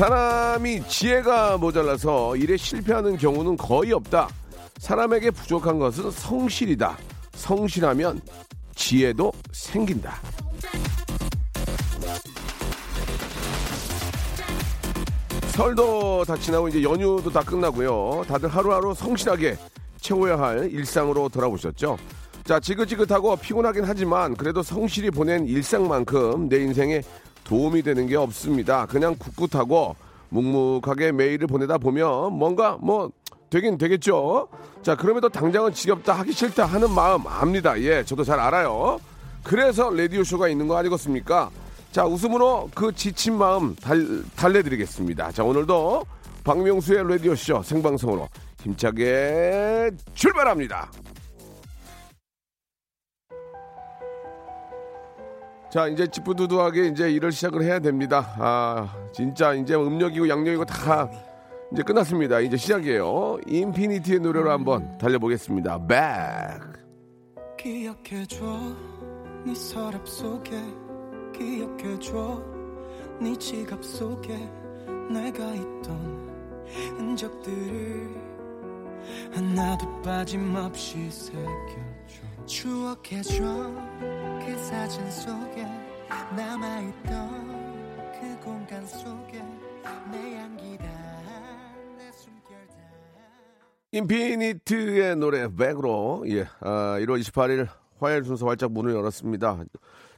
사람이 지혜가 모자라서 일에 실패하는 경우는 거의 없다 사람에게 부족한 것은 성실이다 성실하면 지혜도 생긴다 설도 다 지나고 이제 연휴도 다 끝나고요. 다들 하루하루 성실하게 채워야 할 일상으로 돌아오셨죠. 자, 지긋지긋하고 피곤하긴 하지만 그래도 성실히 보낸 일상만큼 내 인생에 도움이 되는 게 없습니다. 그냥 꿋꿋하고 묵묵하게 매일을 보내다 보면 뭔가 뭐 되긴 되겠죠. 자, 그럼에도 당장은 지겹다, 하기 싫다 하는 마음 압니다. 예, 저도 잘 알아요. 그래서 라디오 쇼가 있는 거 아니겠습니까? 자, 웃음으로 그 지친 마음 달, 달래드리겠습니다. 자, 오늘도 박명수의 라디오 쇼 생방송으로 힘차게 출발합니다. 자, 이제 찌뿌두두하게 이제 일을 시작을 해야 됩니다. 아, 진짜 이제 음력이고 양력이고 다 이제 끝났습니다. 이제 시작이에요. 인피니티의 노래로 한번 달려보겠습니다. Back. 기억해줘 네 서랍 속에 기억해줘 네 지갑 속에 내가 있던 흔적들을 하나도 빠짐없이 새겨줘 추억해줘 그 사진 속에 남아있던 그 공간 속에 내 향기 다내 숨결 다 인피니트의 노래 백으로 예, 아, 1월 28일 화요일 순서 활짝 문을 열었습니다.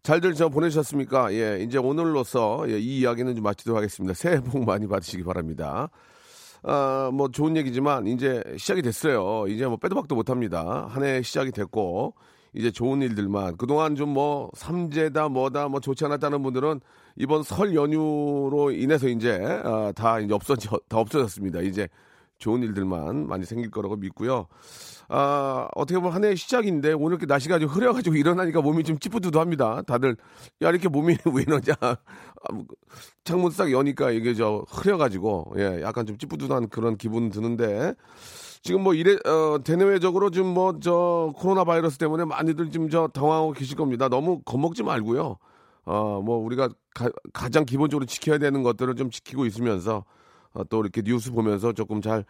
잘들 저 보내셨습니까? 예, 이제 오늘로서 예, 이 이야기는 좀 마치도록 하겠습니다. 새해 복 많이 받으시기 바랍니다. 아, 뭐 좋은 얘기지만 이제 시작이 됐어요. 이제 뭐 빼도 박도 못 합니다. 한 해 시작이 됐고 이제 좋은 일들만 그동안 좀 뭐 삼재다 뭐다 뭐 좋지 않았다는 분들은 이번 설 연휴로 인해서 이제 아, 다 이제 없어져 다 없어졌습니다. 이제 좋은 일들만 많이 생길 거라고 믿고요. 아, 어떻게 보면 한해 시작인데 오늘 이렇게 날씨가 좀 흐려가지고 일어나니까 몸이 좀 찌뿌두두합니다. 다들 야 이렇게 몸이 왜 이러냐. 아, 뭐, 창문 싹 여니까 이게 저 흐려가지고 예, 약간 좀 찌뿌두두한 그런 기분 드는데 지금 뭐 이래 어, 대내외적으로 좀뭐저 코로나 바이러스 때문에 많이들 지금 저 당황하고 계실 겁니다. 너무 겁먹지 말고요. 어, 뭐 우리가 가, 가 장 기본적으로 지켜야 되는 것들을 좀 지키고 있으면서 어, 또 이렇게 뉴스 보면서 조금 잘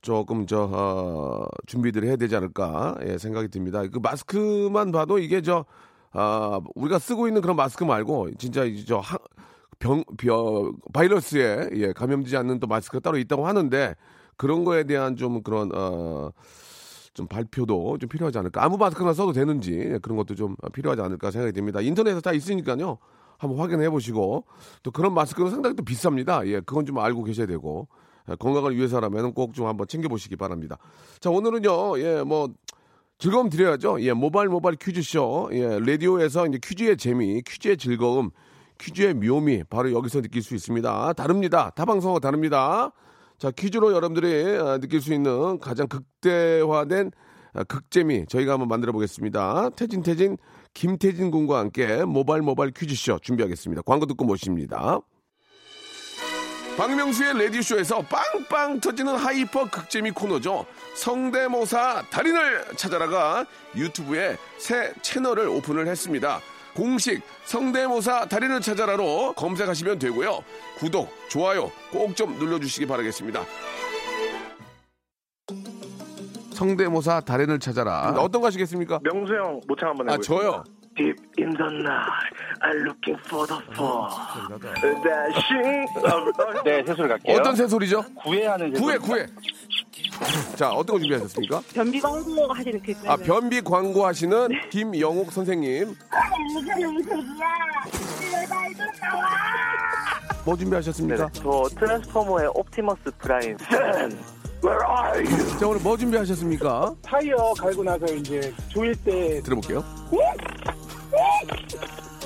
조금 저 어, 준비들을 해야 되지 않을까 예, 생각이 듭니다. 그 마스크만 봐도 이게 저 아, 우리가 쓰고 있는 그런 마스크 말고 진짜 이제 저 하, 병, 병 바이러스에 예, 감염되지 않는 또 마스크가 따로 있다고 하는데 그런 거에 대한 좀 그런 어, 좀 발표도 좀 필요하지 않을까. 아무 마스크나 써도 되는지 예, 그런 것도 좀 필요하지 않을까 생각이 듭니다. 인터넷에 다 있으니까요. 한번 확인해 보시고 또 그런 마스크는 상당히 또 비쌉니다. 예, 그건 좀 알고 계셔야 되고 예, 건강을 위해서라면 꼭 좀 한번 챙겨 보시기 바랍니다. 자, 오늘은요. 예, 뭐 즐거움 드려야죠. 예, 모바일 모바일 퀴즈쇼. 예, 라디오에서 이제 퀴즈의 재미, 퀴즈의 즐거움, 퀴즈의 묘미 바로 여기서 느낄 수 있습니다. 다릅니다. 타 방송과 다릅니다. 자, 퀴즈로 여러분들이 아, 느낄 수 있는 가장 극대화된 아, 극재미 저희가 한번 만들어 보겠습니다. 태진 태진 김태진 군과 함께 모바일 모바일 퀴즈쇼 준비하겠습니다. 광고 듣고 모십니다. 박명수의 라디오쇼에서 빵빵 터지는 hyper 극재미 코너죠. 성대모사 달인을 찾아라가 유튜브에 새 채널을 오픈을 했습니다. 공식 성대모사 달인을 찾아라로 검색하시면 되고요. 구독, 좋아요 꼭 좀 눌러주시기 바라겠습니다. 성대모사 달인을 찾아라. 어떤 거 하시겠습니까? 명수 형 모창 한번 아, 해보겠습니다. 저요. Deep in the night, I'm looking for the fall. Dashing. 네, 세수를 갈게요. 어떤 새소리죠? 구애하는 구해, 구해. 자, 어떤 거 준비하셨습니까? 변비 광고 하시는 그 아, 변비 광고 하시는 김영옥 선생님. 뭐 준비하셨습니까? 저 트랜스포머의 옵티머스 프라임. Where are you? 자, 오늘 뭐 준비하셨습니까? 타이어 갈고 나서 이제 조일 때 들어볼게요.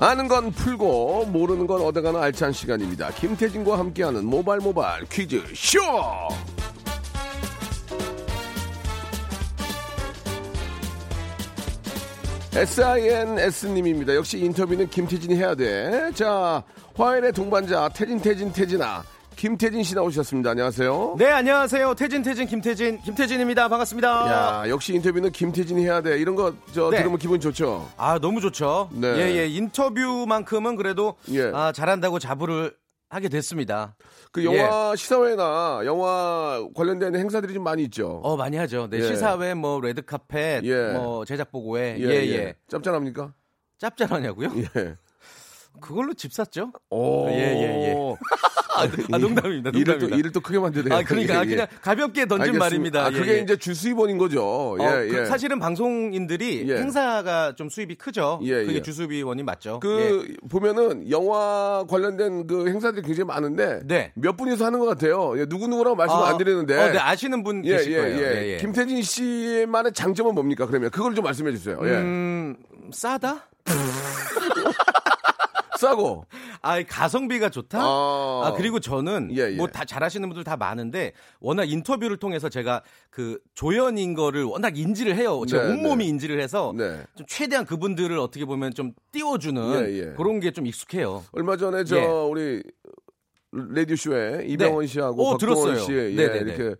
아는 건 풀고 모르는 건 얻어가는 알찬 시간입니다. 김태진과 함께하는 모발 모발 퀴즈 쇼. SINS님입니다. 역시 인터뷰는 김태진이 해야 돼. 자, 화요일의 동반자 태진 태진 태진아 김태진 씨 나오셨습니다. 안녕하세요. 네, 안녕하세요. 태진, 태진, 김태진, 김태진입니다. 반갑습니다. 야, 역시 인터뷰는 김태진이 해야 돼. 이런 거 저 네. 들으면 기분 좋죠. 아, 너무 좋죠. 네. 예, 예. 인터뷰만큼은 그래도 예. 아, 잘한다고 자부를 하게 됐습니다. 그 영화 시사회나 영화 관련된 행사들이 좀 많이 있죠. 어, 많이 하죠. 네, 예. 시사회, 뭐, 레드 카펫, 예. 뭐, 제작 보고회. 예, 예. 짭짤합니까? 짭짤하냐고요? 예. 그걸로 집 샀죠? 오. 예, 예, 예. 아, 아, 농담입니다. 일을 또, 농담입니다. 일을 또 크게 만드네요. 아, 그러니까 예, 예. 그냥 가볍게 던진 알겠습니다. 말입니다. 아, 예, 그게 예. 이제 주수입원인 거죠. 예, 어, 그 예. 사실은 방송인들이 예. 행사가 좀 수입이 크죠. 예, 그게 예. 주수비원이 맞죠. 예. 그 보면은 영화 관련된 그 행사들이 굉장히 많은데 네. 몇 분이서 하는 것 같아요. 예, 누구 누구라고 말씀을 아, 안 드리는데. 어, 네, 아시는 분 예, 계실 예, 거예요. 예. 예, 예. 김태진 씨만의 장점은 뭡니까? 그러면 그걸 좀 말씀해 주세요. 예. 음, 싸다? 싸고. 아, 가성비가 좋다? 아. 아, 그리고 저는 예, 예. 뭐다 잘하시는 분들 다 많은데 워낙 인터뷰를 통해서 제가 그 조연인 거를 워낙 인지를 해요. 제 네, 온몸이 네. 인지를 해서 네. 좀 최대한 그분들을 어떻게 보면 좀 띄워주는 예, 예. 그런 게 좀 익숙해요. 얼마 전에 저 예. 우리 라디오 쇼에 이병헌 씨하고 오, 박동원 들었어요. 씨 예. 이렇게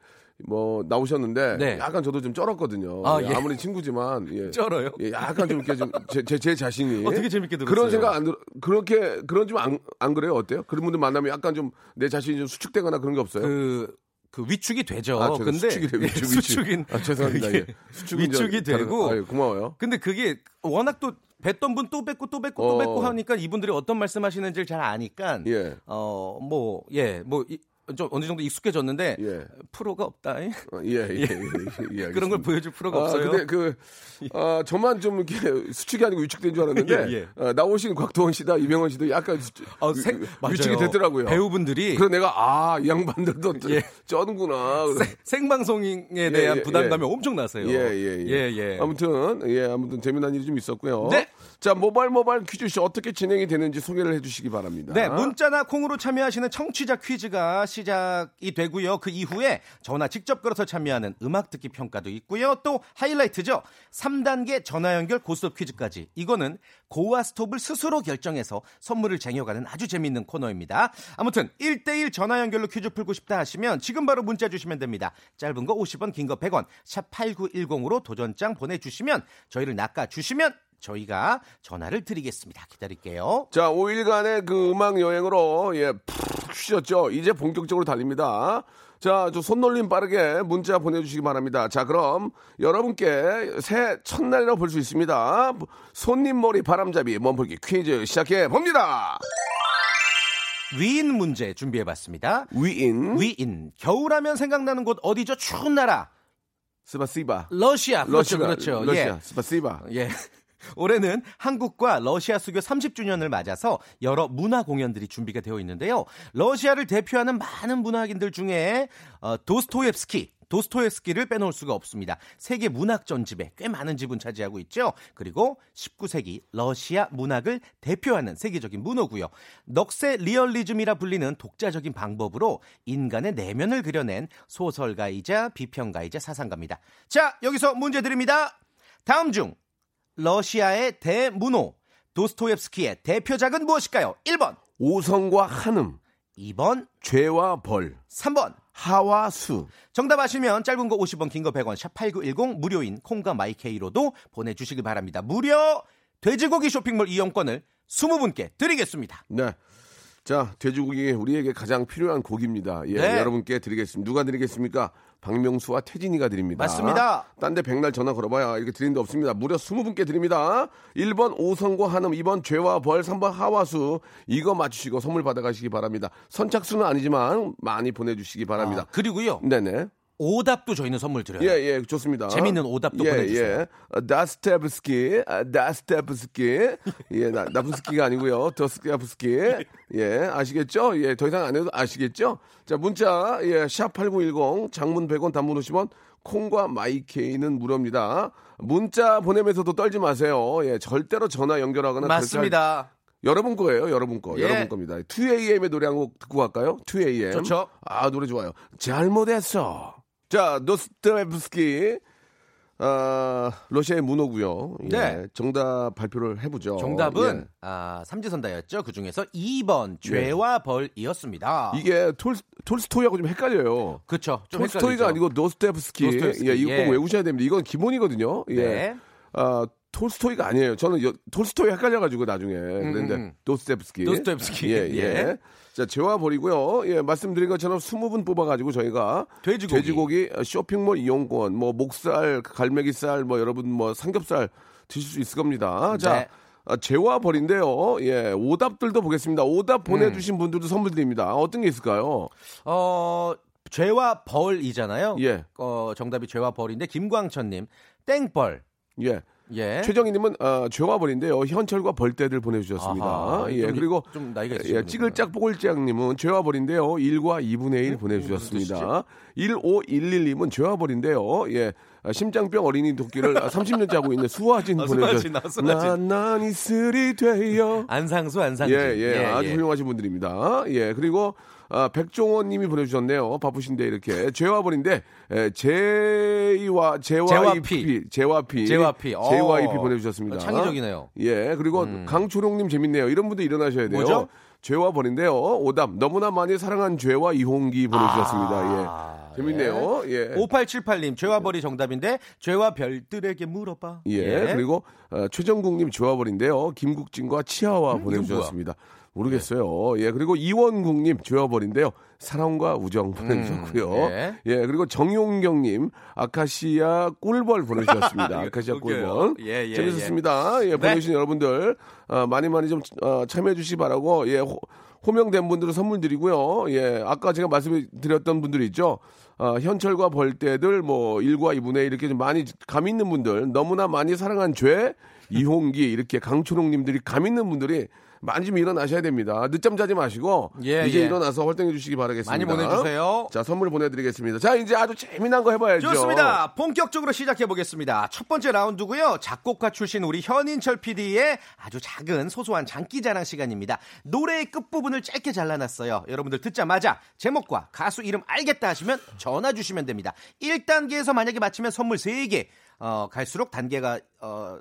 뭐 나오셨는데 네. 약간 저도 좀 쩔었거든요. 아, 예, 예. 아무리 친구지만 예. 쩔어요? 예, 약간 좀 이렇게 좀제 제, 제 자신이 어, 되게 재밌게 들었어요. 그런 생각 안 들, 그렇게 그런 좀 안 안 그래요? 어때요? 그런 분들 만나면 약간 좀 내 자신이 좀 수축되거나 그런 게 없어요? 그, 그 위축이 되죠. 아, 근데 수축이래요, 위축, 위축. 수축인 아, 죄송합니다. 예. 저 위축이 다른- 되고 아, 예, 고마워요. 근데 그게 워낙 또 뵀던 분 또 뵙고 또 뵙고 또 어. 뵙고 하니까 이분들이 어떤 말씀하시는지를 잘 아니까 예. 어뭐 예뭐 좀 어느 정도 익숙해졌는데 예. 프로가 없다. 어, 예, 예, 예, 예, 예, 그런 걸. 보여줄 프로가 아, 없어요. 근데 그, 아, 저만 좀 이렇게 수축이 아니고 위축된 줄 알았는데, 예, 예. 어, 나오신 곽도원 씨다, 이병헌 씨도 약간 위- 생- 위축이 맞아요. 됐더라고요. 배우분들이 그래서 내가, 아, 이 양반들도 예. 쩌는구나. 생- 생방송에 대한 예, 부담감이 예. 엄청 나세요. 예, 예, 예. 예, 예. 아무튼, 예, 아무튼 재미난 일이 좀 있었고요. 네. 자, 모바일 모바일 퀴즈 쇼 어떻게 진행이 되는지 소개를 해 주시기 바랍니다. 네, 문자나 콩으로 참여하시는 청취자 퀴즈가 시작이 되고요. 그 이후에 전화 직접 걸어서 참여하는 음악 듣기 평가도 있고요. 또 하이라이트죠. 3단계 전화 연결 고스톱 퀴즈까지. 이거는 고와 스톱을 스스로 결정해서 선물을 쟁여가는 아주 재밌는 코너입니다. 아무튼 1대1 전화 연결로 퀴즈 풀고 싶다 하시면 지금 바로 문자 주시면 됩니다. 짧은 거 50원, 긴 거 100원. 샵 8910으로 도전장 보내 주시면 저희를 낚아 주시면 저희가 전화를 드리겠습니다. 기다릴게요. 자, 5일간의 그 음악 여행으로 예, 푹 쉬셨죠? 이제 본격적으로 달립니다. 자, 저 손놀림 빠르게 문자 보내주시기 바랍니다. 자, 그럼 여러분께 새 첫날이라고 볼 수 있습니다. 손님 머리 바람잡이 몸풀기 퀴즈 시작해 봅니다. 위인 문제 준비해봤습니다. 위인, 위인. 겨울하면 생각나는 곳 어디죠? 추운 나라. 스바시바, 러시아. 그렇죠, 러시아, 그렇죠. 러시아, 스바시바. 예. 예. 올해는 한국과 러시아 수교 30주년을 맞아서 여러 문화 공연들이 준비가 되어 있는데요. 러시아를 대표하는 많은 문화인들 중에 어, 도스토옙스키, 도스토옙스키를 빼놓을 수가 없습니다. 세계 문학 전집에 꽤 많은 지분 차지하고 있죠. 그리고 19세기 러시아 문학을 대표하는 세계적인 문호고요. 넉세 리얼리즘이라 불리는 독자적인 방법으로 인간의 내면을 그려낸 소설가이자 비평가이자 사상가입니다. 자, 여기서 문제 드립니다. 다음 중 러시아의 대문호 도스토옙스키의 대표작은 무엇일까요? 1번, 오성과 한음, 2번, 죄와 벌, 3번. 하와 수. 정답 아시면 짧은 거 50원, 긴 거 100원, 샵8910 무료인 콩과 마이케이로도 보내주시기 바랍니다. 무려 돼지고기 쇼핑몰 이용권을 20분께 드리겠습니다. 네. 자, 돼지고기 우리에게 가장 필요한 고기입니다. 예, 네. 여러분께 드리겠습니다. 누가 드리겠습니까? 박명수와 태진이가 드립니다. 맞습니다. 딴 데 백날 전화 걸어봐야 이렇게 드리는 데 없습니다. 무려 20분께 드립니다. 1번 오성과 한음, 2번 죄와 벌, 3번 하와수. 이거 맞추시고 선물 받아가시기 바랍니다. 선착순은 아니지만 많이 보내주시기 바랍니다. 아, 그리고요. 네네. 오답도 저희는 선물 드려요. 예, 예, 좋습니다. 재밌는 오답도 예, 보내주세요. 예. 어, 다스테브스키, 아, 다스테브스키. 예, 나, 나쁜 스키가 아니고요. 더스테브스키. 예, 아시겠죠? 예, 더 이상 안 해도 아시겠죠? 자, 문자, 예, 샵8910, 장문 100원, 단문 50원, 콩과 마이케이는 무료입니다. 문자 보내면서도 떨지 마세요. 예, 절대로 전화 연결하거나 맞습니다. 여러분 거예요, 여러분 거. 예. 여러분 겁니다. 2AM의 노래 한 곡 듣고 갈까요? 2AM. 좋죠. 아, 노래 좋아요. 잘못했어. 자, 노스트레브스키. 아, 러시아의 문호고요. 예, 네. 정답 발표를 해보죠. 정답은 예. 아, 삼지선다였죠. 그 중에서 2번 죄와 벌이었습니다. 이게 톨, 톨스토이하고 좀 헷갈려요. 그렇죠. 좀 톨스토이가. 아니고. 노스토옙스키. 예, 이거 예. 꼭 외우셔야 됩니다. 이건 기본이거든요. 예. 네. 아, 톨스토이가 아니에요. 저는 여- 톨스토이 헷갈려가지고 나중에. 그런데 음. 도스테프스키. 도스토옙스키. 예, 예. 예. 자, 재화 버리고요. 예, 말씀드린 것처럼 20분 뽑아가지고 저희가 돼지고기. 쇼핑몰 이용권, 뭐 목살, 갈매기살, 뭐 여러분 뭐 삼겹살 드실 수 있을 겁니다. 자, 네. 아, 재화 벌인데요. 예, 오답들도 보겠습니다. 오답 보내주신 음. 분들도 선물 드립니다. 어떤 게 있을까요? 어, 죄와 벌이잖아요. 예. 어, 정답이 죄와 벌인데 김광천님 땡벌. 예. 예. 최정희님은 어, 죄와 벌인데요. 현철과 벌떼들 보내주셨습니다. 아하, 예, 좀, 그리고 좀 나이가 예. 찌글짝 뽀글짝님은 죄와 벌인데요. 1과 2분의 1 보내주셨습니다. 1511님은 죄와 벌인데요. 예, 아, 심장병 어린이 도끼를 30년째 하고 있는 수화진 아, 보내주셨 수화진, 아, 수화진. 난난 이슬이 되어. 안상수 안상수. 예, 예, 아주 훌륭하신 분들입니다. 예, 그리고 아, 백종원 님이 보내주셨네요. 바쁘신데 이렇게. 죄와 벌인데, 에, 제이와, 제와 제와 이 피. 피, 제와 피. 제와 피. 어. 제와 이피 보내주셨습니다. 어, 창의적이네요. 음. 예, 그리고 강초롱님 재밌네요. 이런 분들 일어나셔야 돼요. 뭐죠? 죄와 벌인데요. 오답. 너무나 많이 사랑한 죄와 이홍기 보내주셨습니다. 아, 예. 재밌네요. 예. 5878님 죄와 벌이 정답인데 죄와 별들에게 물어봐. 예, 그리고 어, 최정국님 죄와 벌인데요. 김국진과 치아와 음, 보내주셨습니다. 모르겠어요. 예, 그리고 이원국님 죄와벌인데요. 사랑과 우정 보내주셨고요. 예. 예. 그리고 정용경님 아카시아 꿀벌 보내주셨습니다. 아카시아. 꿀벌. 예, 예, 재밌었습니다. 예, 보내주신 여러분들 어, 많이 많이 좀 어, 참여해 주시기 바라고 예. 호, 호명된 분들은 선물 드리고요. 예, 아까 제가 말씀드렸던 분들이 있죠. 어, 현철과 벌떼들 뭐 1과 2분의 1 이렇게 좀 많이 감 있는 분들 너무나 많이 사랑한 죄 이홍기 이렇게 강초롱님들이 감 있는 분들이 많이 좀 일어나셔야 됩니다. 늦잠 자지 마시고 예, 이제 예. 일어나서 활동해 주시기 바라겠습니다. 많이 보내주세요. 자 선물 보내드리겠습니다. 자 이제 아주 재미난 거 해봐야죠. 좋습니다. 본격적으로 시작해 보겠습니다. 첫 번째 라운드고요. 작곡가 출신 우리 현인철 PD의 아주 작은 소소한 장기자랑 시간입니다. 노래의 끝 부분을 짧게 잘라놨어요. 여러분들 듣자마자 제목과 가수 이름 알겠다 하시면 전화 주시면 됩니다. 1단계에서 만약에 맞히면 선물 3개, 어, 갈수록 단계가 어,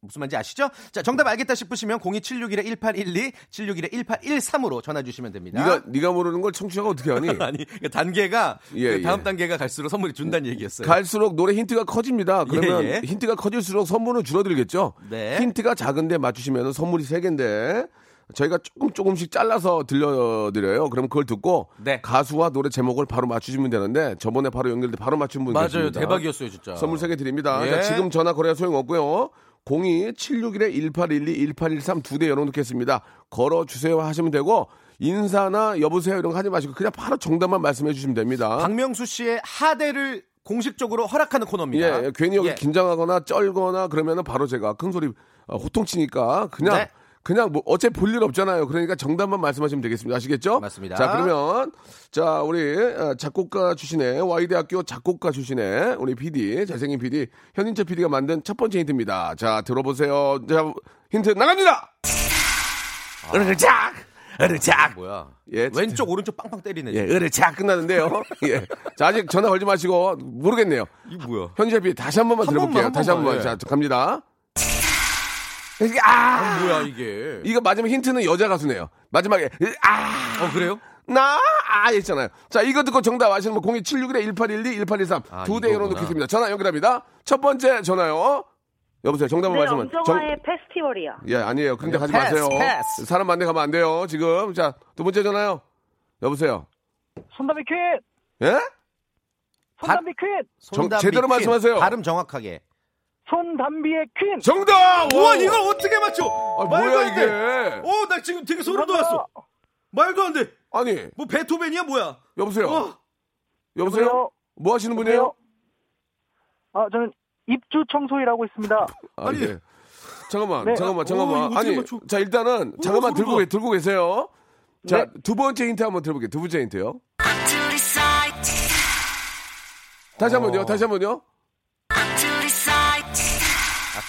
무슨 말인지 아시죠? 자, 정답 알겠다 싶으시면 02761-1812, 761-1813으로 전화 주시면 됩니다. 네가 네가 모르는 걸 청취자가 어떻게 하니? 아니, 그 단계가 예, 그 다음 예. 단계가 갈수록 선물이 준다는 얘기였어요. 갈수록 노래 힌트가 커집니다. 그러면 예, 예. 힌트가 커질수록 선물은 줄어들겠죠. 네. 힌트가 작은데 맞추시면 선물이 세 개인데 저희가 조금 조금씩 잘라서 들려드려요. 그럼 그걸 듣고 네. 가수와 노래 제목을 바로 맞추시면 되는데 저번에 바로 연결돼 바로 맞춘 분 맞아요. 계십니다. 대박이었어요, 진짜. 선물 세 개 드립니다. 예. 자, 지금 전화 거래 소용없고요. 02-761-1812, 1813두 대 열어놓겠습니다. 걸어주세요 하시면 되고 인사나 여보세요 이런 거 하지 마시고 그냥 바로 정답만 말씀해 주시면 됩니다. 박명수 씨의 하대를 공식적으로 허락하는 코너입니다. 예, 예, 괜히 여기 예. 긴장하거나 쩔거나 그러면은 바로 제가 큰 소리 어, 호통치니까 그냥 네. 그냥 뭐 어차피 볼일 없잖아요. 그러니까 정답만 말씀하시면 되겠습니다. 아시겠죠? 맞습니다. 자, 그러면 자, 우리 어, 작곡가 출신의 와이대학교 작곡가 출신의 우리 PD 잘생긴 PD 현인철 PD가 만든 첫 번째 힌트입니다. 자, 들어보세요. 자, 힌트 나갑니다. 으르작! 으르작! 뭐야? 예, 왼쪽 오른쪽 빵빵 때리네. 예, 으르작 끝나는데요. 예. 자, 아직 전화 걸지 마시고 모르겠네요. 이 뭐야? 현재 비 다시 한 번만 한 들어볼게요. 번만, 한 다시 한 번. 번만, 자, 예. 갑니다. 이게 아, 뭐야 이게? 이거 마지막 힌트는 여자 가수네요. 마지막에 아, 어 그래요? 나, 아, 있잖아요. 자, 이거 듣고 정답 아시는 분 02761-1812, 1813. 아, 두대 1로 이거구나. 놓겠습니다. 전화 연결합니다. 첫 번째 전화요. 여보세요. 정답을 네, 말씀은. 엄정화의 페스티벌이요. 예, 아니에요. 근데 가지 패스, 마세요. 패스. 사람 만대 가면 안 돼요. 지금. 자, 두 번째 전화요. 여보세요. 손담비 퀴즈! 예? 손담비 퀴즈! 손담비 제대로 퀸. 말씀하세요. 발음 정확하게. 손담비의 퀸! 정답! 우와 와, 이걸 어떻게 맞춰? 아, 말도 뭐야, 안 돼. 이게. 어, 나 지금 되게 소름 돋았어. 말도 안 돼. 아니, 뭐 베토벤이야 뭐야? 여보세요. 어. 여보세요? 여보세요? 뭐 하시는 분이에요? 아, 저는 입주 청소일하고 있습니다. 아, 아니. 예. 잠깐만, 네. 잠깐만, 어, 잠깐만. 어떻게 아니, 맞춰? 자, 일단은, 잠깐만 소름 들고, 돋아. 계- 들고 계세요. 자, 네. 두 번째 힌트 한번 들어볼게요. 두 번째 힌트요. 다시 한 번요, 다시 한 번요.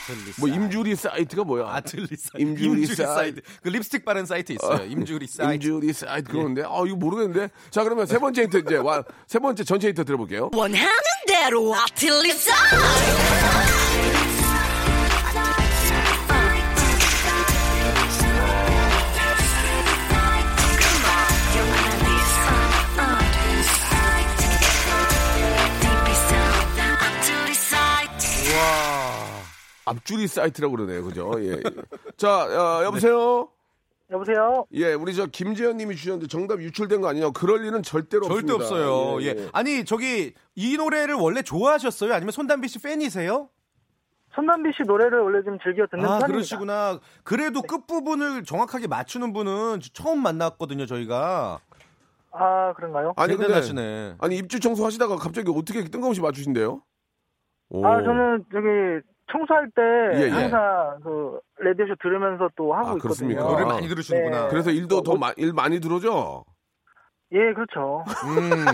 아틀리사. 뭐, 임주리 사이트가 뭐야? 아틀리사. 임주리 사이트. 그 립스틱 바른 사이트 있어요. 임주리 사이트. 임주리 사이트 그런데 아 이거 모르겠는데 자 그러면 세 번째 힌트 이제 와, 세 번째 전체 힌트 들어볼게요 원하는 대로 아틀리 사 앞줄이 사이트라고 그러네요 그죠 예. 예. 자 어, 여보세요 여보세요? 예 우리 저 김재현 님이 주셨는데 정답 유출된 거 아니냐 그럴 리는 절대로 절대 없습니다 없어요. 예, 예. 아니 저기 이 노래를 원래 좋아하셨어요? 아니면 손담비 씨 팬이세요? 손담비 씨 노래를 원래 좀 즐겨 듣는 아 편입니다. 그러시구나. 그래도 끝 부분을 정확하게 맞추는 분은 처음 만났거든요 저희가. 아, 그런가요? 아니 근데 대단하시네. 아니 입주 청소 하시다가 갑자기 어떻게 뜬금없이 맞추신대요 오. 아, 저는 저기 청소할 때 예, 예. 항상 그 라디오쇼 들으면서 또 하고 아, 그렇습니까? 있거든요. 노래 많이 들으시는구나. 네. 그래서 일도 더일 많이 들어죠 예, 그렇죠. 음.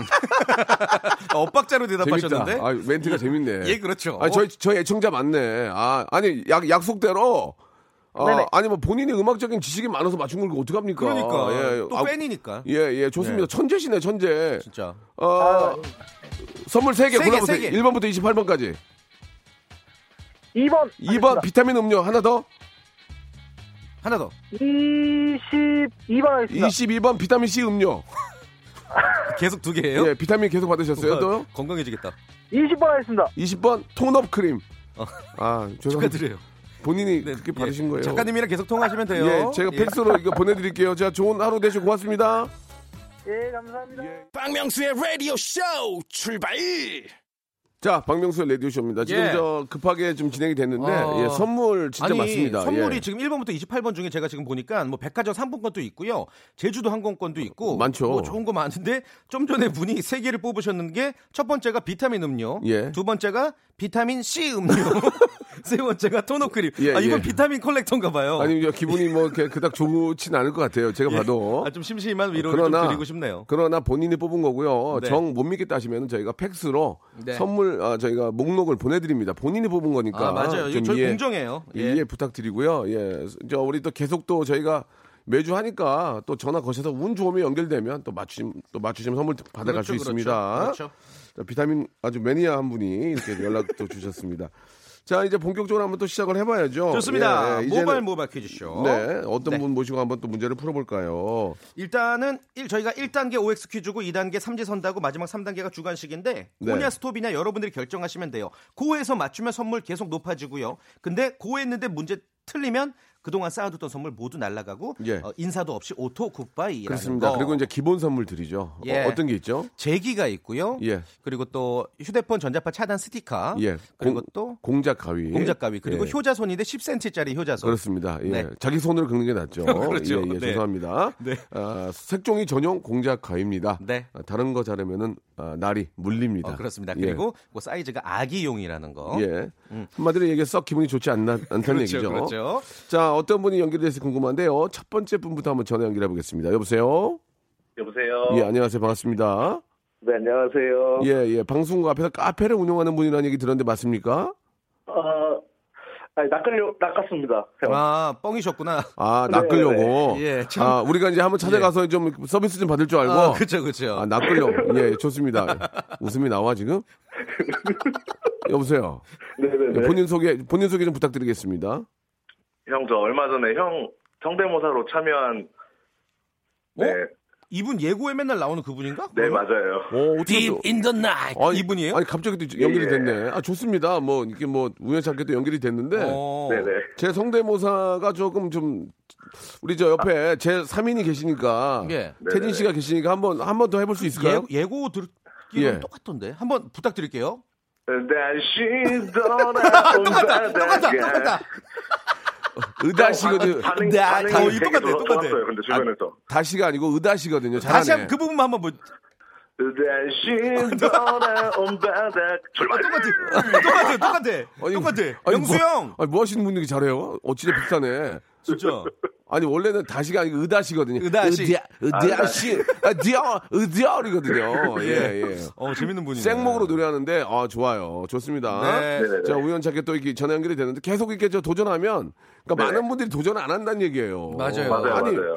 엇박자로 대답하셨는데. 아 멘트가 재밌네 예, 그렇죠. 아니 저희 저희 애청자 맞네 아 아니 약 약속대로 아. 아니 뭐 본인이 음악적인 지식이 많아서 맞춘 걸 어떡합니까? 그러니까 예, 또 아, 팬이니까. 예, 예, 좋습니다. 예. 천재시네, 천재. 진짜. 어, 아, 선물 3개 세 개, 골라 보세요. 세 개. 1번부터 28번까지. 2번. 2번 비타민 음료 하나 더. 하나 더. 22번 하겠습니다. 22번 비타민 C 음료. 계속 두 개예요? 예, 비타민 계속 받으셨어요. 또 아, 건강해지겠다. 20번 하겠습니다. 20번 톤업 크림. 어. 아, 죄송합니다. 축하드려요. 본인이 네, 그렇게 예. 받으신 거예요. 작가님이랑 계속 통화하시면 돼요. 예, 제가 팩스로 이거 보내드릴게요. 자, 좋은 하루 되시고 고맙습니다. 예, 감사합니다. 예. 박명수의 라디오 쇼 출발 자, 박명수의 라디오쇼입니다. 지금 예. 저 급하게 좀 진행이 됐는데, 어. 예, 선물 진짜 아니, 많습니다. 선물이 예. 지금 1번부터 28번 중에 제가 지금 보니까 뭐 백화점 상품권도 있고요. 제주도 항공권도 있고 많죠. 뭐 좋은 거 많은데 좀 전에 분이 세 개를 뽑으셨는 게 첫 번째가 비타민 음료, 예. 두 번째가 비타민 C 음료, 세 번째가 토너 크림. 예, 아 이건 예. 비타민 컬렉터인가 봐요. 아니, 저 기분이 뭐 그닥 좋진 않을 것 같아요. 제가 예. 봐도. 아, 좀 심심한 위로를 그러나- 좀 드리고 싶네요. 그러나 본인이 뽑은 거고요. 네. 정 못 믿겠다 하시면 저희가 팩스로 네. 선물 아, 저희가 목록을 보내드립니다. 본인이 뽑은 거니까 아 맞아요. 좀 저희 이해, 공정해요. 예. 이해 부탁드리고요. 예, 저 우리 또 계속 또 저희가 매주 하니까 또 전화 거셔서 운 좋으면 연결되면 또 맞추심 또 맞추시면 선물 받아갈 그렇죠, 수 있습니다. 그렇죠. 자, 비타민 아주 매니아 한 분이 이렇게 연락도 주셨습니다. 자 이제 본격적으로 한번 또 시작을 해봐야죠. 좋습니다. 예, 예, 모바일 모바일 퀴즈쇼. 네, 어떤 네. 분 모시고 한번 또 문제를 풀어볼까요? 일단은 일- 저희가 1단계 OX 퀴즈고 2단계 삼지선다고 마지막 3단계가 주관식인데 네. 고냐 스톱이냐 여러분들이 결정하시면 돼요. 고해서 맞추면 선물 계속 높아지고요. 근데 고했는데 문제 틀리면 그동안 쌓아뒀던 선물 모두 날아가고 예. 어, 인사도 없이 auto goodbye라는 그렇습니다. 거. 그리고 이제 기본 선물 드리죠. 예. 어떤 게 있죠? 제기가 있고요. 예. 그리고 또 휴대폰 전자파 차단 스티커. 예. 그리고 공- 또 공작 가위. 공작 가위 그리고 예. 효자손인데 10cm짜리 효자손. 그렇습니다. 예. 네. 자기 손으로 긁는 게 낫죠. 그렇죠. 예, 예, 네. 죄송합니다. 네. 아, 색종이 전용 공작 가위입니다. 네. 아, 다른 거 자르면은 아, 날이 물립니다. 어, 그렇습니다. 예. 그리고 그 사이즈가 아기용이라는 거. 예. 한마디로 얘기해 썩 기분이 좋지 않나, 않다는 그렇죠, 얘기죠. 그렇죠. 자, 어떤 분이 돼서 궁금한데요. 첫 번째 분부터 한번 전화 연결해 보겠습니다. 여보세요? 여보세요. 예, 안녕하세요. 반갑습니다. 네, 안녕하세요. 예, 예. 방송국 앞에서 카페를 운영하는 분이라는 얘기 들었는데 맞습니까? 어, 아니, 낚으려, 낚았습니다. 형. 아, 뻥이셨구나. 아, 네, 낚으려고. 예, 참. 아, 우리가 이제 한번 찾아가서 좀 서비스 좀 받을 줄 알고. 아, 그쵸, 그쵸. 아, 낚으려고. 예, 좋습니다. 웃음이 나와, 지금? 여보세요. 네네네. 본인 소개, 본인 소개 좀 부탁드리겠습니다. 형, 저 얼마 전에 형 성대모사로 참여한, 네, 어? 이분 예고에 맨날 나오는 그분인가? 네, 그러면? 맞아요. 어, 어떻게 Deep 또- in the night. 아니, 이분이에요? 아니 갑자기 또 연결이 예. 됐네. 아 좋습니다. 뭐 이렇게 뭐 우연치 않게 또 연결이 됐는데 어. 네네. 제 성대모사가 조금 좀 우리 저 옆에 제 3인이 계시니까 예. 태진 씨가 계시니까 한번 한 번 더 해볼 수 있을까요? 예, 예고 듣기로는 예. 똑같던데. 한번 부탁드릴게요. 다시 돌아온 똑같다, 똑같다, 바다가. 똑같다. 의다시거든요. 반응, 네, 반응이 어, 똑같네, 좋- 똑같네. 근데 주변에서. 다시가 아니고 의다시거든요. 잘하네. 다시 한번 그 부분만 한번 뭐 다시 돌아온. 아, 출발. 똑같아. 똑같아. 똑같아. 아니, 똑같아. 아니, 영수 뭐, 형. 아니, 뭐 하시는 분이 잘해요? 어, 진짜 비슷하네. 진짜. 아니, 원래는 다시가 아니고 의다시거든요. 의다시. 의다, 의다시. 아, 디아, 의디아리거든요. 예, 예. 어, 재밌는 분이네. 생목으로 노래하는데, 아, 좋아요. 좋습니다. 네. 자, 우연찮게 또 이렇게 전화 연결이 되는데 계속 이렇게 저 도전하면, 그러니까 네. 많은 분들이 도전 안 한다는 얘기예요. 맞아요. 맞아요, 아니, 맞아요.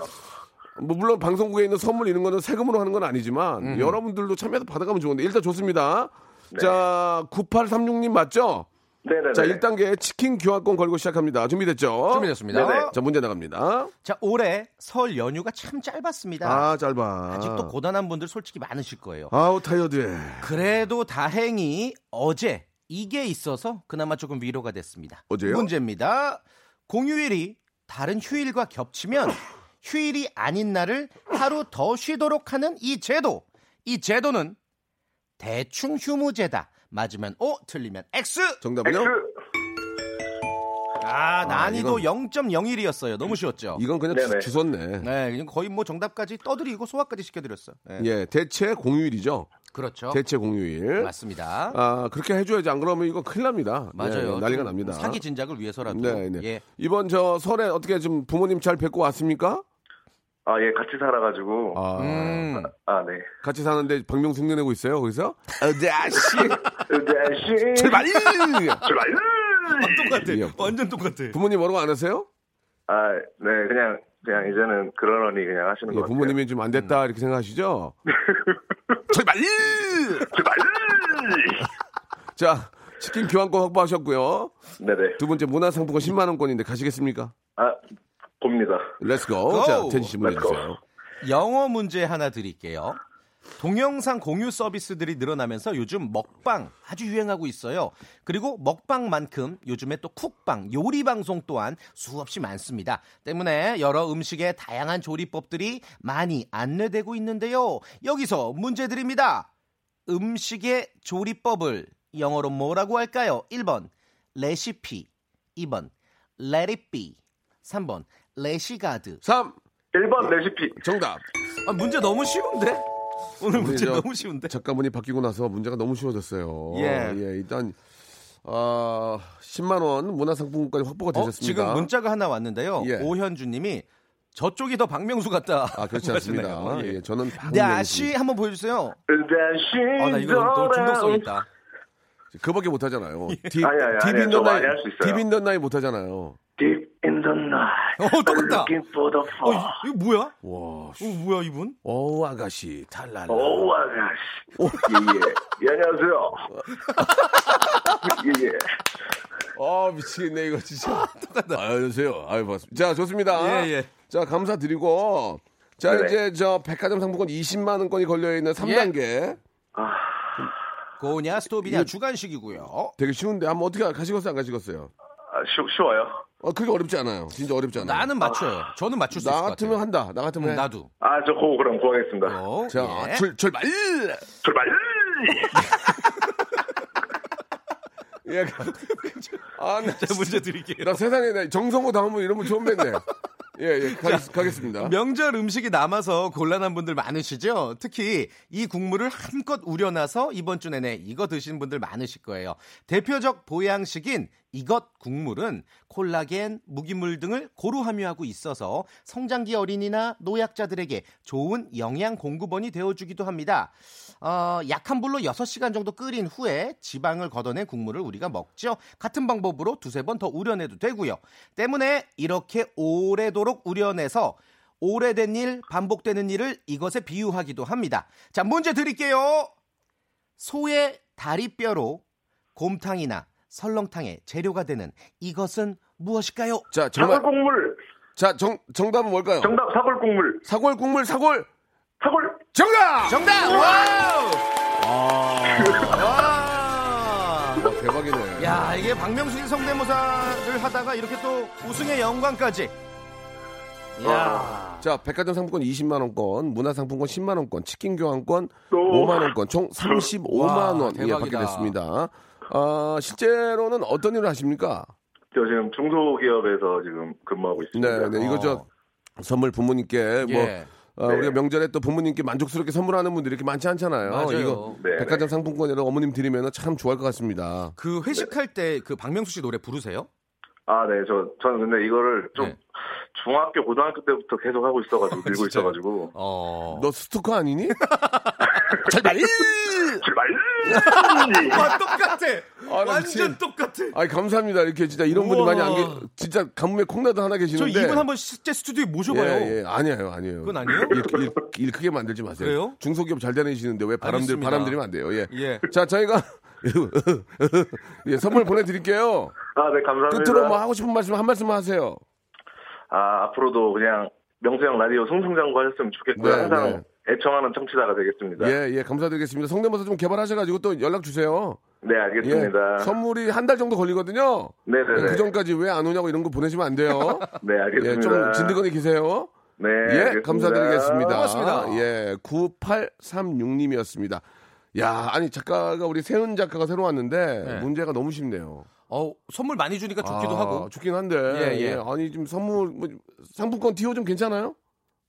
뭐 물론 방송국에 있는 선물 이런 거는 세금으로 하는 건 아니지만 음. 여러분들도 참여해서 받아가면 좋은데 일단 좋습니다. 네. 자, 9836님 맞죠? 네네네. 자, 1단계 치킨 교환권 걸고 시작합니다. 준비됐죠? 준비됐습니다. 네네. 자, 문제 나갑니다. 자, 올해 설 연휴가 참 짧았습니다. 아, 짧아. 아직도 고단한 분들 솔직히 많으실 거예요. 아우, 타이어드해. 그래도 다행히 어제 이게 있어서 그나마 조금 위로가 됐습니다. 어제요? 문제입니다. 공휴일이 다른 휴일과 겹치면 휴일이 아닌 날을 하루 더 쉬도록 하는 이 제도. 이 제도는 대충 휴무제다. 맞으면 O, 틀리면 X. 정답은요? X. 아, 난이도 이건- 0.01이었어요. 너무 쉬웠죠. 이건 그냥 네네. 주, 주웠네. 네, 그냥 거의 뭐 정답까지 떠드리고 소화까지 시켜드렸어요. 네. 예, 대체 공휴일이죠. 그렇죠. 대체 공휴일. 맞습니다. 아, 그렇게 해줘야지. 안 그러면 이거 큰일 납니다. 맞아요. 네, 난리가 좀 납니다. 사기 진작을 위해서라도. 네, 네. 예. 이번 저 설에 어떻게 좀 부모님 잘 뵙고 왔습니까? 아, 예, 같이 살아가지고. 아, 음. 아, 네. 같이 사는데 박명수 흉내내고 있어요, 거기서? 아다씨! 다시. 출발! 출발. 똑같아. 예. 완전 똑같아. 부모님 뭐라고 안 하세요? 아, 네, 그냥, 그냥 이제는 그러려니 그냥 하시는 예, 것 같아요. 부모님이 좀 안 됐다, 이렇게 생각하시죠? 출발! 출발! 자, 치킨 교환권 확보하셨고요. 네네. 두 번째 문화상품권 10만원권인데 가시겠습니까? 아, 봅니다. Let's go. Go! 자, 문제 let's go. 주세요. 영어 문제 하나 드릴게요. 동영상 공유 서비스들이 늘어나면서 요즘 먹방 아주 유행하고 있어요. 그리고 먹방만큼 요즘에 또 쿡방, 요리 방송 또한 수없이 많습니다. 때문에 여러 음식의 다양한 조리법들이 많이 안내되고 있는데요. 여기서 문제 드립니다. 음식의 조리법을 영어로 뭐라고 할까요? 1번 레시피, 2번 let it be, 3번 레시가드. 3, 1번 레시피. 정답. 아, 문제 너무 쉬운데? 오늘 문제 저 너무 쉬운데? 작가분이 바뀌고 나서 문제가 너무 쉬워졌어요. 예. 일단, 어, 10만 원 문화상품권까지 확보가 어, 되셨습니다. 지금 문자가 하나 왔는데요. 예. 오현주 님이 저쪽이 더 박명수 같다. 아, 그렇지 않습니다. 하시네요. 예, 저는 다시 한번 보여주세요. 다시. 아, 나 이거 또 중독성 있다. 그거밖에 못하잖아요. Deep, deep in the 저 night, 많이 할수 있어요. Deep in the night 못하잖아요. Deep in the night. 어, 똑같다. Looking for the 어. 이- 이거 뭐야? 와, 어, 뭐야, 이분? 오, 아가씨, 탈랄라. 오, 아가씨. 예, 예. 예, 안녕하세요. 예, 예. 아, 미치겠네, 이거 진짜. 똑같다. 아, 안녕하세요. 아유, 반갑습니다. 자, 좋습니다. 예, 예. 자, 감사드리고. 자, 네네. 이제 저 백화점 상품권 20만 원권이 걸려 있는 3단계. 고냐, 스톱이냐, 주간식이고요. 되게 쉬운데, 한번 어떻게 가시겠어요, 안 가시겠어요? 아, 쉬, 쉬워요? 어, 그게 어렵지 않아요. 진짜 어렵지 않아요. 나는 맞춰요. 저는 맞출 수 있을 나 것 같으면. 한다. 나 같으면 음, 해. 나도. 아, 저 그거 그럼 구하겠습니다. 어, 자, 예. 출, 출발! 출발! 예. 아, 나, 자, 문제 드릴게요. 나 세상에 나 정성호 다음은 이런 분 처음 뵀네. 예, 예, 가, 겠습니다 명절 음식이 남아서 곤란한 분들 많으시죠? 특히 이 국물을 한껏 우려놔서 이번 주 내내 이거 드신 분들 많으실 거예요. 대표적 보양식인 이것 국물은 콜라겐, 무기물 등을 고루 함유하고 있어서 성장기 어린이나 노약자들에게 좋은 영양 공급원이 되어주기도 합니다. 어, 약한 불로 6시간 정도 끓인 후에 지방을 걷어낸 국물을 우리가 먹죠. 같은 방법으로 두세 번 더 우려내도 되고요. 때문에 이렇게 오래도록 우려내서 오래된 일, 반복되는 일을 이것에 비유하기도 합니다. 자, 문제 드릴게요. 소의 다리뼈로 곰탕이나 설렁탕의 재료가 되는 이것은 무엇일까요? 자, 정말 사골 국물. 자, 정 정답은 뭘까요? 정답 사골 국물. 사골 국물 사골 사골. 정답! 정답! 와우! 와! 와, 대박이네. 야, 이게 박명수의 성대모사를 하다가 이렇게 또 우승의 영광까지. 야. 자, 백화점 상품권 20만 원권, 문화상품권 10만 원권, 치킨 교환권 오. 5만 원권, 총 35만 와, 원 예. 받게 됐습니다. 아, 실제로는 어떤 일을 하십니까? 저 지금 중소기업에서 지금 근무하고 있습니다. 네, 네, 이거 저 선물 부모님께 뭐 예. 아, 네. 우리가 명절에 또 부모님께 만족스럽게 선물하는 분들이 이렇게 많지 않잖아요. 맞아요. 이거 네, 백화점 상품권이라 어머님 드리면 참 좋아할 것 같습니다. 그 회식할 때 그 박명수 씨 노래 부르세요? 아, 네, 저 저는 근데 이거를 좀 네. 중학교 고등학교 때부터 계속 하고 있어가지고 밀고 진짜요? 있어가지고 어. 너 스토커 아니니? 출발! 출발. 와, 똑같아! 아, 나 완전 미친. 똑같아! 아이 감사합니다. 이렇게 진짜 이런 분이 우와. 많이 안 계. 진짜 가뭄에 콩나도 하나 저 계시는데. 이분 한번 실제 스튜디오에 모셔봐요. 예, 예, 아니에요, 아니에요. 그건 아니에요? 일, 일, 일 크게 만들지 마세요. 그래요? 중소기업 잘 다니시는데 왜 바람들 알겠습니다. 바람 들이면 안 돼요. 예. 예. 자, 저희가 예, 선물 보내드릴게요. 아, 네, 감사합니다. 끝으로 뭐 하고 싶은 말씀 한 말씀 하세요. 아, 앞으로도 그냥 명수형 라디오 승승장구 하셨으면 좋겠고요. 네, 항상 애청하는 청취자가 되겠습니다. 예, 예, 감사드리겠습니다. 성대모사 좀 개발하셔가지고 또 연락 주세요. 네, 예, 알겠습니다. 선물이 한 달 정도 걸리거든요. 네네네. 그 전까지 왜 안 오냐고 이런 거 보내시면 안 돼요. 네, 예, 알겠습니다. 좀 진드건히 계세요. 네, 예, 알겠습니다. 감사드리겠습니다. 고맙습니다. 예, 9836님이었습니다. 야, 아니 작가가 우리 세은 작가가 새로 왔는데 네. 문제가 너무 쉽네요. 어, 선물 많이 주니까 좋기도 아, 하고. 좋긴 한데. 예, 예. 예, 아니 지금 선물 뭐, 상품권 티오 좀 괜찮아요?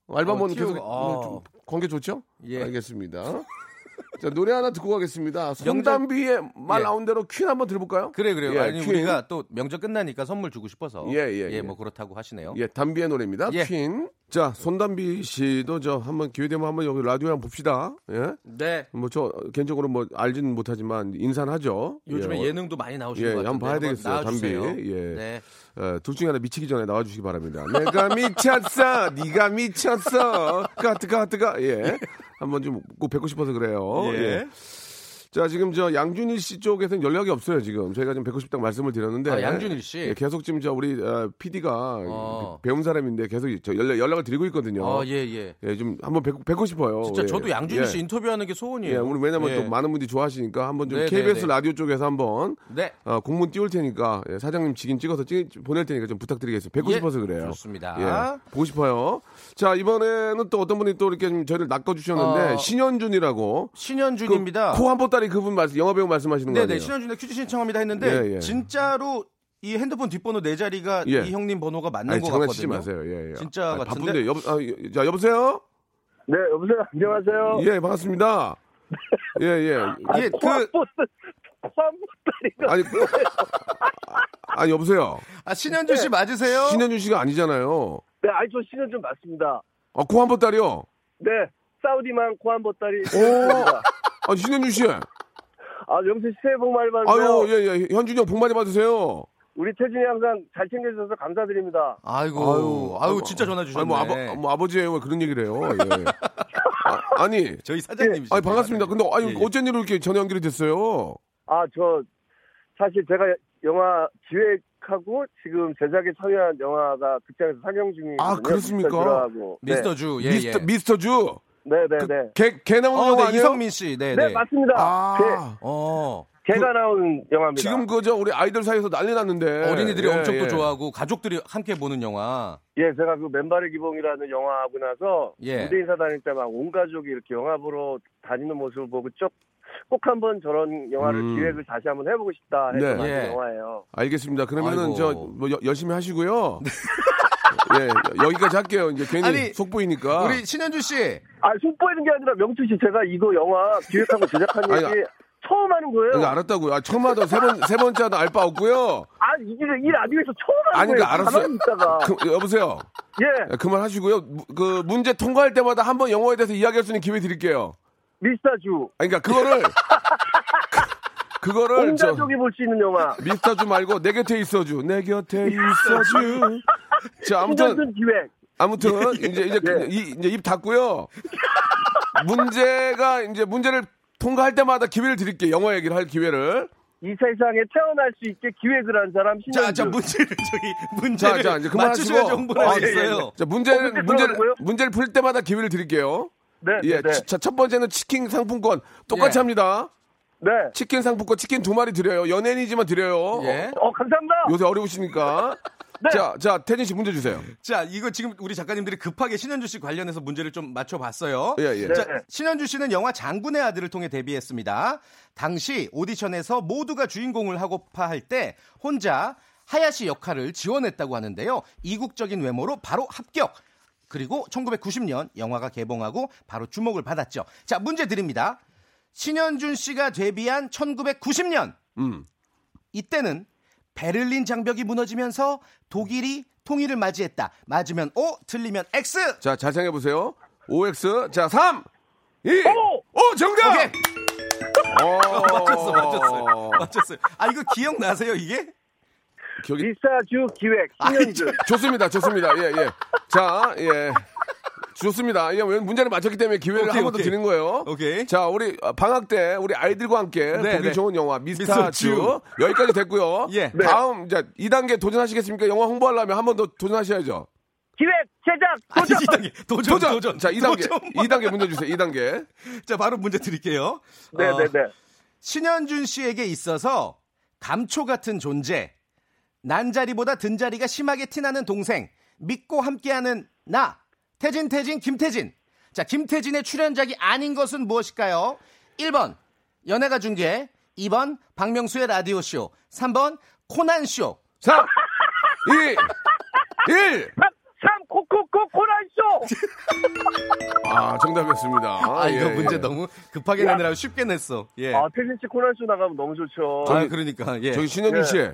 알바몬 어, 계속 어. 뭐좀 관계 좋죠? 예. 알겠습니다. 자 노래 하나 듣고 가겠습니다. 손담비의 말 예. 나온 대로 퀸 한번 들어볼까요? 그래 그래요. 예, 아니 퀸. 우리가 또 명절 끝나니까 선물 주고 싶어서 예, 예, 예. 뭐 그렇다고 하시네요. 예, 담비의 노래입니다. 예. 퀸. 자, 손담비 씨도 저 한번 기회 되면 한번 여기 라디오에 한번 봅시다. 예. 네. 뭐 저 개인적으로 뭐 알지는 못하지만 인사는 하죠. 요즘에 예, 예, 능도 많이 나오시는 예, 것 같은데 한번 봐야 되겠어요. 담비. 예. 네. 어, 둘 중에 하나 미치기 전에 나와 주시기 바랍니다. 내가 미쳤어, 네가 미쳤어, 까트가 예, 한번 좀 꼭 뵙고 싶어서 그래요. 예. 예. 자 지금 저 양준일 씨 쪽에서는 연락이 없어요 지금 저희가 좀 뵙고 싶다고 말씀을 드렸는데 아, 양준일 씨? 예, 계속 지금 저 우리 PD가 어. 배운 사람인데 계속 저 연락, 연락을 드리고 있거든요. 어, 예, 예. 예, 좀 한번 뵙고, 뵙고 싶어요. 진짜 예. 저도 양준일 예. 씨 인터뷰하는 게 소원이에요. 예, 우리 왜냐면 예. 또 많은 분들이 좋아하시니까 한번 좀 네, KBS 네, 네. 라디오 쪽에서 한번 네. 어, 공문 띄울 테니까 예, 사장님 직인 찍어서 찍, 보낼 테니까 좀 부탁드리겠습니다. 뵙고 예, 싶어서 그래요. 좋습니다. 예, 보고 싶어요. 자 이번에는 또 어떤 분이 또 이렇게 좀 저희를 낚아주셨는데 어, 신현준이라고 신현준입니다. 코한 보따리 그분 말씀 영화 배우 말씀하시는 거 네네? 신현준의 퀴즈 신청합니다 했는데 예, 예. 진짜로 이 핸드폰 뒷번호 네 자리가 예. 이 형님 번호가 맞는 아니 것 장난치지 같거든요. 마세요. 예, 예. 진짜 아니, 같은데? 바쁜데 여보, 아, 예, 자 여보세요. 네, 여보세요. 안녕하세요. 예 반갑습니다. 예 예. 예, 그 코한보따리가 아니 아니 여보세요. 아, 신현준 씨 맞으세요? 신현준 씨가 아니잖아요. 네, 아니 저좀 맞습니다. 아, 코한 보따리요. 네, 사우디만 코한 보따리. 오, 아, 신현준 씨. 아, 영수 씨 새해 복 많이 받으세요. 아유, 예, 예. 현준이 형 복 많이 받으세요. 우리 태진이 항상 잘 챙겨주셔서 감사드립니다. 아이고, 아유, 진짜 전화 주셨네. 아니, 뭐, 아버, 뭐 아버지예요. 왜 그런 얘기를 해요. 예. 아, 아니, 저희 사장님이시죠. 아니, 반갑습니다. 근데, 아니, 예, 예. 어쩐 일로 이렇게 전화 연결이 됐어요? 아, 저 사실 제가 영화 기획하고 지금 제작에 참여한 영화가 극장에서 상영 중이거든요. 아, 그렇습니까? 미스터 주라고. 네. 미스터 주, 예, 미스터, 예. 미스터 주. 네, 네, 그, 네. 개, 개 나오는 어, 영화 네? 이성민 씨. 네, 네, 네. 맞습니다. 아, 어. 개, 개가 나온 영화입니다. 지금 그저 우리 아이들 사이에서 난리 났는데. 어린이들이 예, 엄청 예. 또 좋아하고 가족들이 함께 보는 영화. 예, 제가 그 맨발의 기봉이라는 영화 하고 나서 예. 무대 인사 다닐 때 막 온 가족이 이렇게 영화 보러 다니는 모습을 보고 쭉 꼭 한번 저런 영화를 음. 기획을 다시 한번 해보고 싶다 해서 네. 만든 예. 영화예요. 알겠습니다. 그러면은 아이고. 저뭐 열심히 하시고요. 예, 여기까지 할게요. 이제 괜히 아니, 속 보이니까. 우리 신현준 씨. 아, 속보이는 게 아니라 명수 씨 제가 이거 영화 기획하고 제작한 아니, 얘기 처음 하는 거예요. 이거 알았다고요. 아, 처음 하다 세 번, 세 번째 하다 알바 없고요. 아, 이게 이 라디오에서 처음 하는 아니, 거예요. 그러니까 알았어요. 있다가. 그, 여보세요. 예, 예, 그만하시고요. 무- 그 문제 통과할 때마다 한번 영어에 대해서 이야기할 수 있는 기회 드릴게요. 미스터 주. 아니, 그러니까 그거를 그, 거를 온저 가족이 볼 수 있는 영화. 미스터주 말고 내 곁에 있어주. 내 곁에 있어주. 자, 아무튼 기획. 아무튼 이제 이제 그- 예. 이, 이제 입 닫고요. 문제가 이제 문제를 통과할 때마다 기회를 드릴게요. 영어 얘기를 할 기회를. 이 세상에 태어날 수 있게 기획을 한 사람 자, 신현주. 자 문제를 저기 문제를 자, 자, 이제 그만하시고. 아. 예, 예, 예. 자, 문제를, 어, 문제 문제를, 들어가고요? 문제를 풀 때마다 기회를 드릴게요. 네, 예, 네, 네. 치- 자, 첫 번째는 치킨 상품권. 똑같이 예. 합니다. 네. 치킨 상품권, 치킨 두 마리 드려요. 연예인이지만 드려요. 예. 어, 감사합니다. 요새 어려우시니까. 네. 자, 자, 태진 씨 문제 주세요. 자, 이거 지금 우리 작가님들이 급하게 신현주 씨 관련해서 문제를 좀 맞춰봤어요. 예, 예. 자, 네. 신현주 씨는 영화 장군의 아들을 통해 데뷔했습니다. 당시 오디션에서 모두가 주인공을 하고파 할 때 혼자 하야시 역할을 지원했다고 하는데요. 이국적인 외모로 바로 합격. 그리고 1990년 영화가 개봉하고 바로 주목을 받았죠. 자, 문제 드립니다. 신현준 씨가 데뷔한 1990년. 음. 이때는 베를린 장벽이 무너지면서 독일이 통일을 맞이했다. 맞으면 O, 틀리면 X. 자, 잘 생각해 보세요. OX. 자, 3, 2, 오! 오, 정답! 오케이. 어, 맞췄어, 맞췄어요. 맞췄어요. 아, 이거 기억 나세요, 이게? 기억이 미스터주 기획 신현주. 좋습니다. 좋습니다. 예, 예. 자, 예. 좋습니다. 예, 왜 문제를 맞췄기 때문에 기회를 한 번 더. 드리는 거예요. 오케이. 자, 우리 어, 방학 때 우리 아이들과 함께 네, 보기 네. 좋은 영화 미스터 미스터 주 주. 여기까지 됐고요. 예. 네. 다음 이제 2단계 도전하시겠습니까? 영화 홍보하려면 한 번 더 도전하셔야죠. 기획 제작 아니, 도전. 2단계. 도전, 도전. 도전. 자, 2단계. 도전. 2단계 문제 주세요. 2단계. 자, 바로 문제 드릴게요. 네, 어, 네, 네. 신현준 씨에게 있어서 감초 같은 존재, 난자리보다 든자리가 심하게 티나는 동생, 믿고 함께하는 나, 태진, 태진, 김태진. 자, 김태진의 출연작이 아닌 것은 무엇일까요? 1번, 연예가 중계. 2번, 박명수의 라디오쇼. 3번, 코난쇼. 3 2 1삼 코코코 코란쇼. 아, 정답이었습니다. 아, 이거 예, 문제 예. 너무 급하게 내느라 쉽게 냈어. 예. 아 태진 씨 코란쇼 나가면 너무 좋죠. 아, 그러니까. 예. 저기 신현준 씨.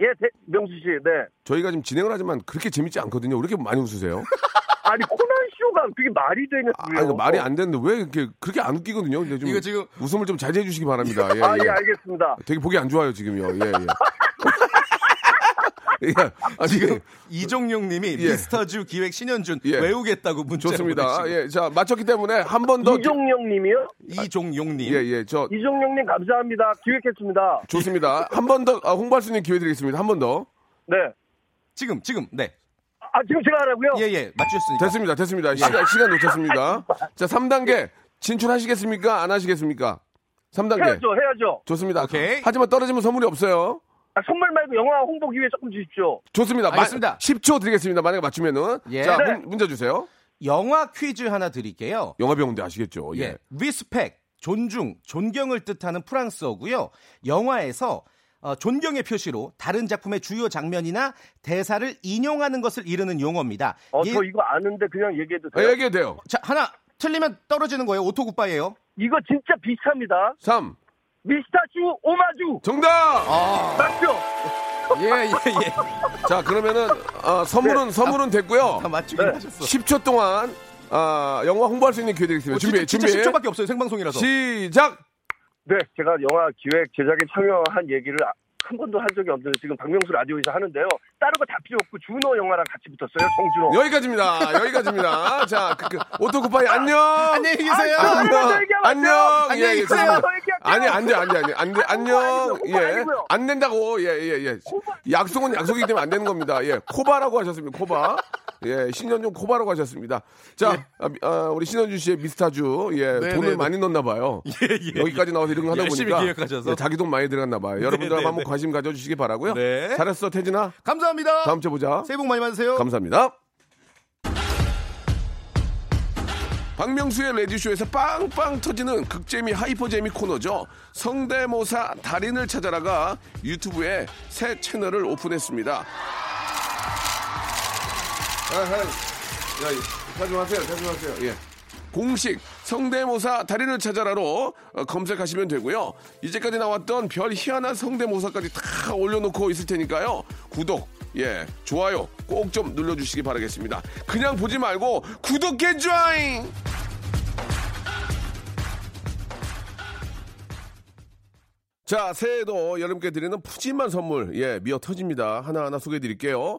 예, 대- 명수 씨, 네. 저희가 지금 진행을 하지만 그렇게 재밌지 않거든요. 왜 이렇게 많이 웃으세요? 아니 코난 쇼가 그게 말이 되는 아. 이거 말이 안 되는데 왜 이렇게 그렇게 안 웃기거든요. 근데 좀 이거 지금- 웃음을 좀 자제해 주시기 바랍니다. 예, 아, 예, 예. 알겠습니다. 되게 보기 안 좋아요 지금요. 예, 예. 예. 아, 지금 이종용 님이 예. 미스터주 기획 신현준 예. 외우겠다고 문자 좋습니다. 예, 자 맞췄기 때문에 한 번 더. 이종영 님이요? 이종용 님. 예, 예, 저 이종영 님 감사합니다. 기획했습니다. 좋습니다. 한 번 더 아, 홍보할 수 있는 기회 드리겠습니다. 한 번 더. 네. 지금 지금 네. 아, 지금 제가 하라고요? 예, 예. 맞추셨으니까. 됐습니다. 됐습니다. 시간 시간 놓쳤습니다. 자, 3단계 진출하시겠습니까? 안 하시겠습니까? 3단계. 해야죠, 해야죠. 좋습니다. 오케이. 하지만 떨어지면 선물이 없어요. 아, 선물 말고 영화 홍보 기회 조금 주십시오. 좋습니다. 알겠습니다. 10초 드리겠습니다. 만약에 맞추면은. 예. 자, 네. 문, 문제 주세요. 영화 퀴즈 하나 드릴게요. 영화 배우인데 아시겠죠? 예. 예. Respect, 존중, 존경을 뜻하는 프랑스어고요. 영화에서 어, 존경의 표시로 다른 작품의 주요 장면이나 대사를 인용하는 것을 이르는 용어입니다. 어, 예- 저 이거 아는데 그냥 얘기해도 아, 돼요? 얘기해도 돼요. 자, 하나 틀리면 떨어지는 거예요. Auto goodbye예요. 이거 진짜 비슷합니다. 3. 미스터주 오마주. 정답! 아. 맞죠? 예, 예, 예. 자, 그러면은, 어, 선물은, 선물은 됐고요. 다 맞추긴 네. 하셨어. 10초 동안, 아, 영화 홍보할 수 있는 기회 드리겠습니다. 어, 준비, 진짜, 준비. 진짜 10초밖에 없어요. 생방송이라서. 시작! 네, 제가 영화 기획 제작에 참여한 얘기를 아- 한 번도 한 적이 없는데 지금 박명수 라디오에서 하는데요. 다른 거 다 필요 없고 준호 영화랑 같이 붙었어요. 정준호. 여기까지입니다. 여기까지입니다. 자, 그, 그, 오토쿠파이 안녕! 안녕히 계세요. 아, 안녕! 얘기하면 안 돼요. 안녕! 안녕히 예, 예, 계세요. 아니, 안 돼, 안 돼, 안 돼. 안 돼, 안녕! 아니고요. 예. 코바 아니고요. 안 된다고. 예, 예, 예. 약속은 약속이기 때문에 안 되는 겁니다. 예. 코바라고 하셨습니다. 코바. 예, 신현준 코바라고 하셨습니다. 자, 아, 미- 아, 우리 신현준 씨의 미스타주. 예, 네, 돈을 네, 많이 넣나 봐요. 예, 예. 여기까지 나와서 이런 거 하다 보니까 기획하셔서. 예, 자기 돈 많이 들어갔나 봐요. 여러분들 네, 한번 네. 관심 가져주시기 바라고요. 네. 잘했어, 태진아. 감사합니다. 다음 주에 보자. 새해 복 많이 받으세요. 감사합니다. 박명수의 레디쇼에서 빵빵 터지는 극재미 하이퍼재미 코너죠. 성대모사 달인을 찾아라가 유튜브에 새 채널을 오픈했습니다. 아, 아, 야, 자중하세요, 자중하세요. 예. 공식 성대모사 달인을 찾아라로 어, 검색하시면 되고요. 이제까지 나왔던 별 희한한 성대모사까지 다 올려놓고 있을 테니까요. 구독, 예, 좋아요 꼭 좀 눌러주시기 바라겠습니다. 그냥 보지 말고 구독해 줘잉! 자, 새해에도 여러분께 드리는 푸짐한 선물, 예, 미어 터집니다. 하나하나 소개해 드릴게요.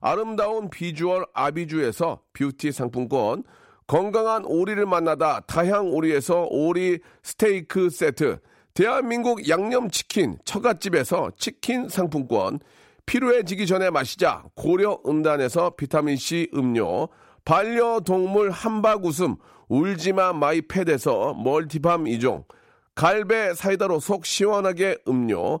아름다운 비주얼 아비주에서 뷰티 상품권, 건강한 오리를 만나다 다향 오리에서 오리 스테이크 세트, 대한민국 양념치킨 처갓집에서 치킨 상품권, 필요해지기 전에 마시자 고려 은단에서 비타민C 음료, 반려동물 함박 웃음 울지마 마이 팻에서 multi balm 이종, 갈배 사이다로 속 시원하게 음료,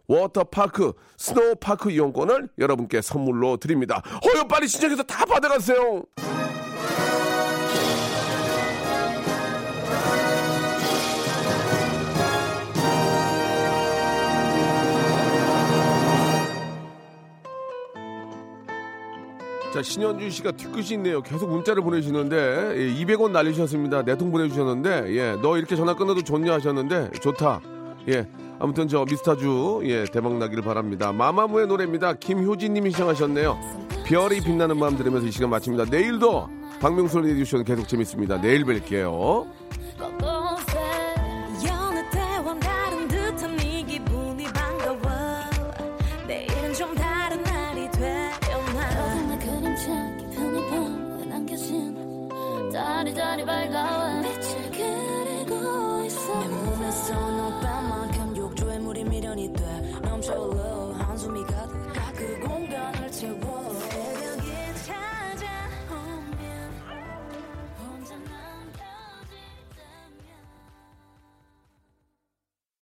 워터파크 스노우파크 이용권을 여러분께 선물로 드립니다. 어여 빨리 신청해서 다 받아가세요. 자, 신현준 씨가 뒤끝이 있네요. 계속 문자를 보내주시는데, 예, 200원 날리셨습니다. 네 통 보내주셨는데, 예, 너 이렇게 전화 끊어도 좋냐 하셨는데, 좋다. 예, 아무튼 저 미스터주, 예, 대박 나기를 바랍니다. 마마무의 노래입니다. 김효진 님이 시청하셨네요. 별이 빛나는 마음 들으면서 이 시간 마칩니다. 내일도 박명수 레디쇼는 계속 재밌습니다. 내일 뵐게요.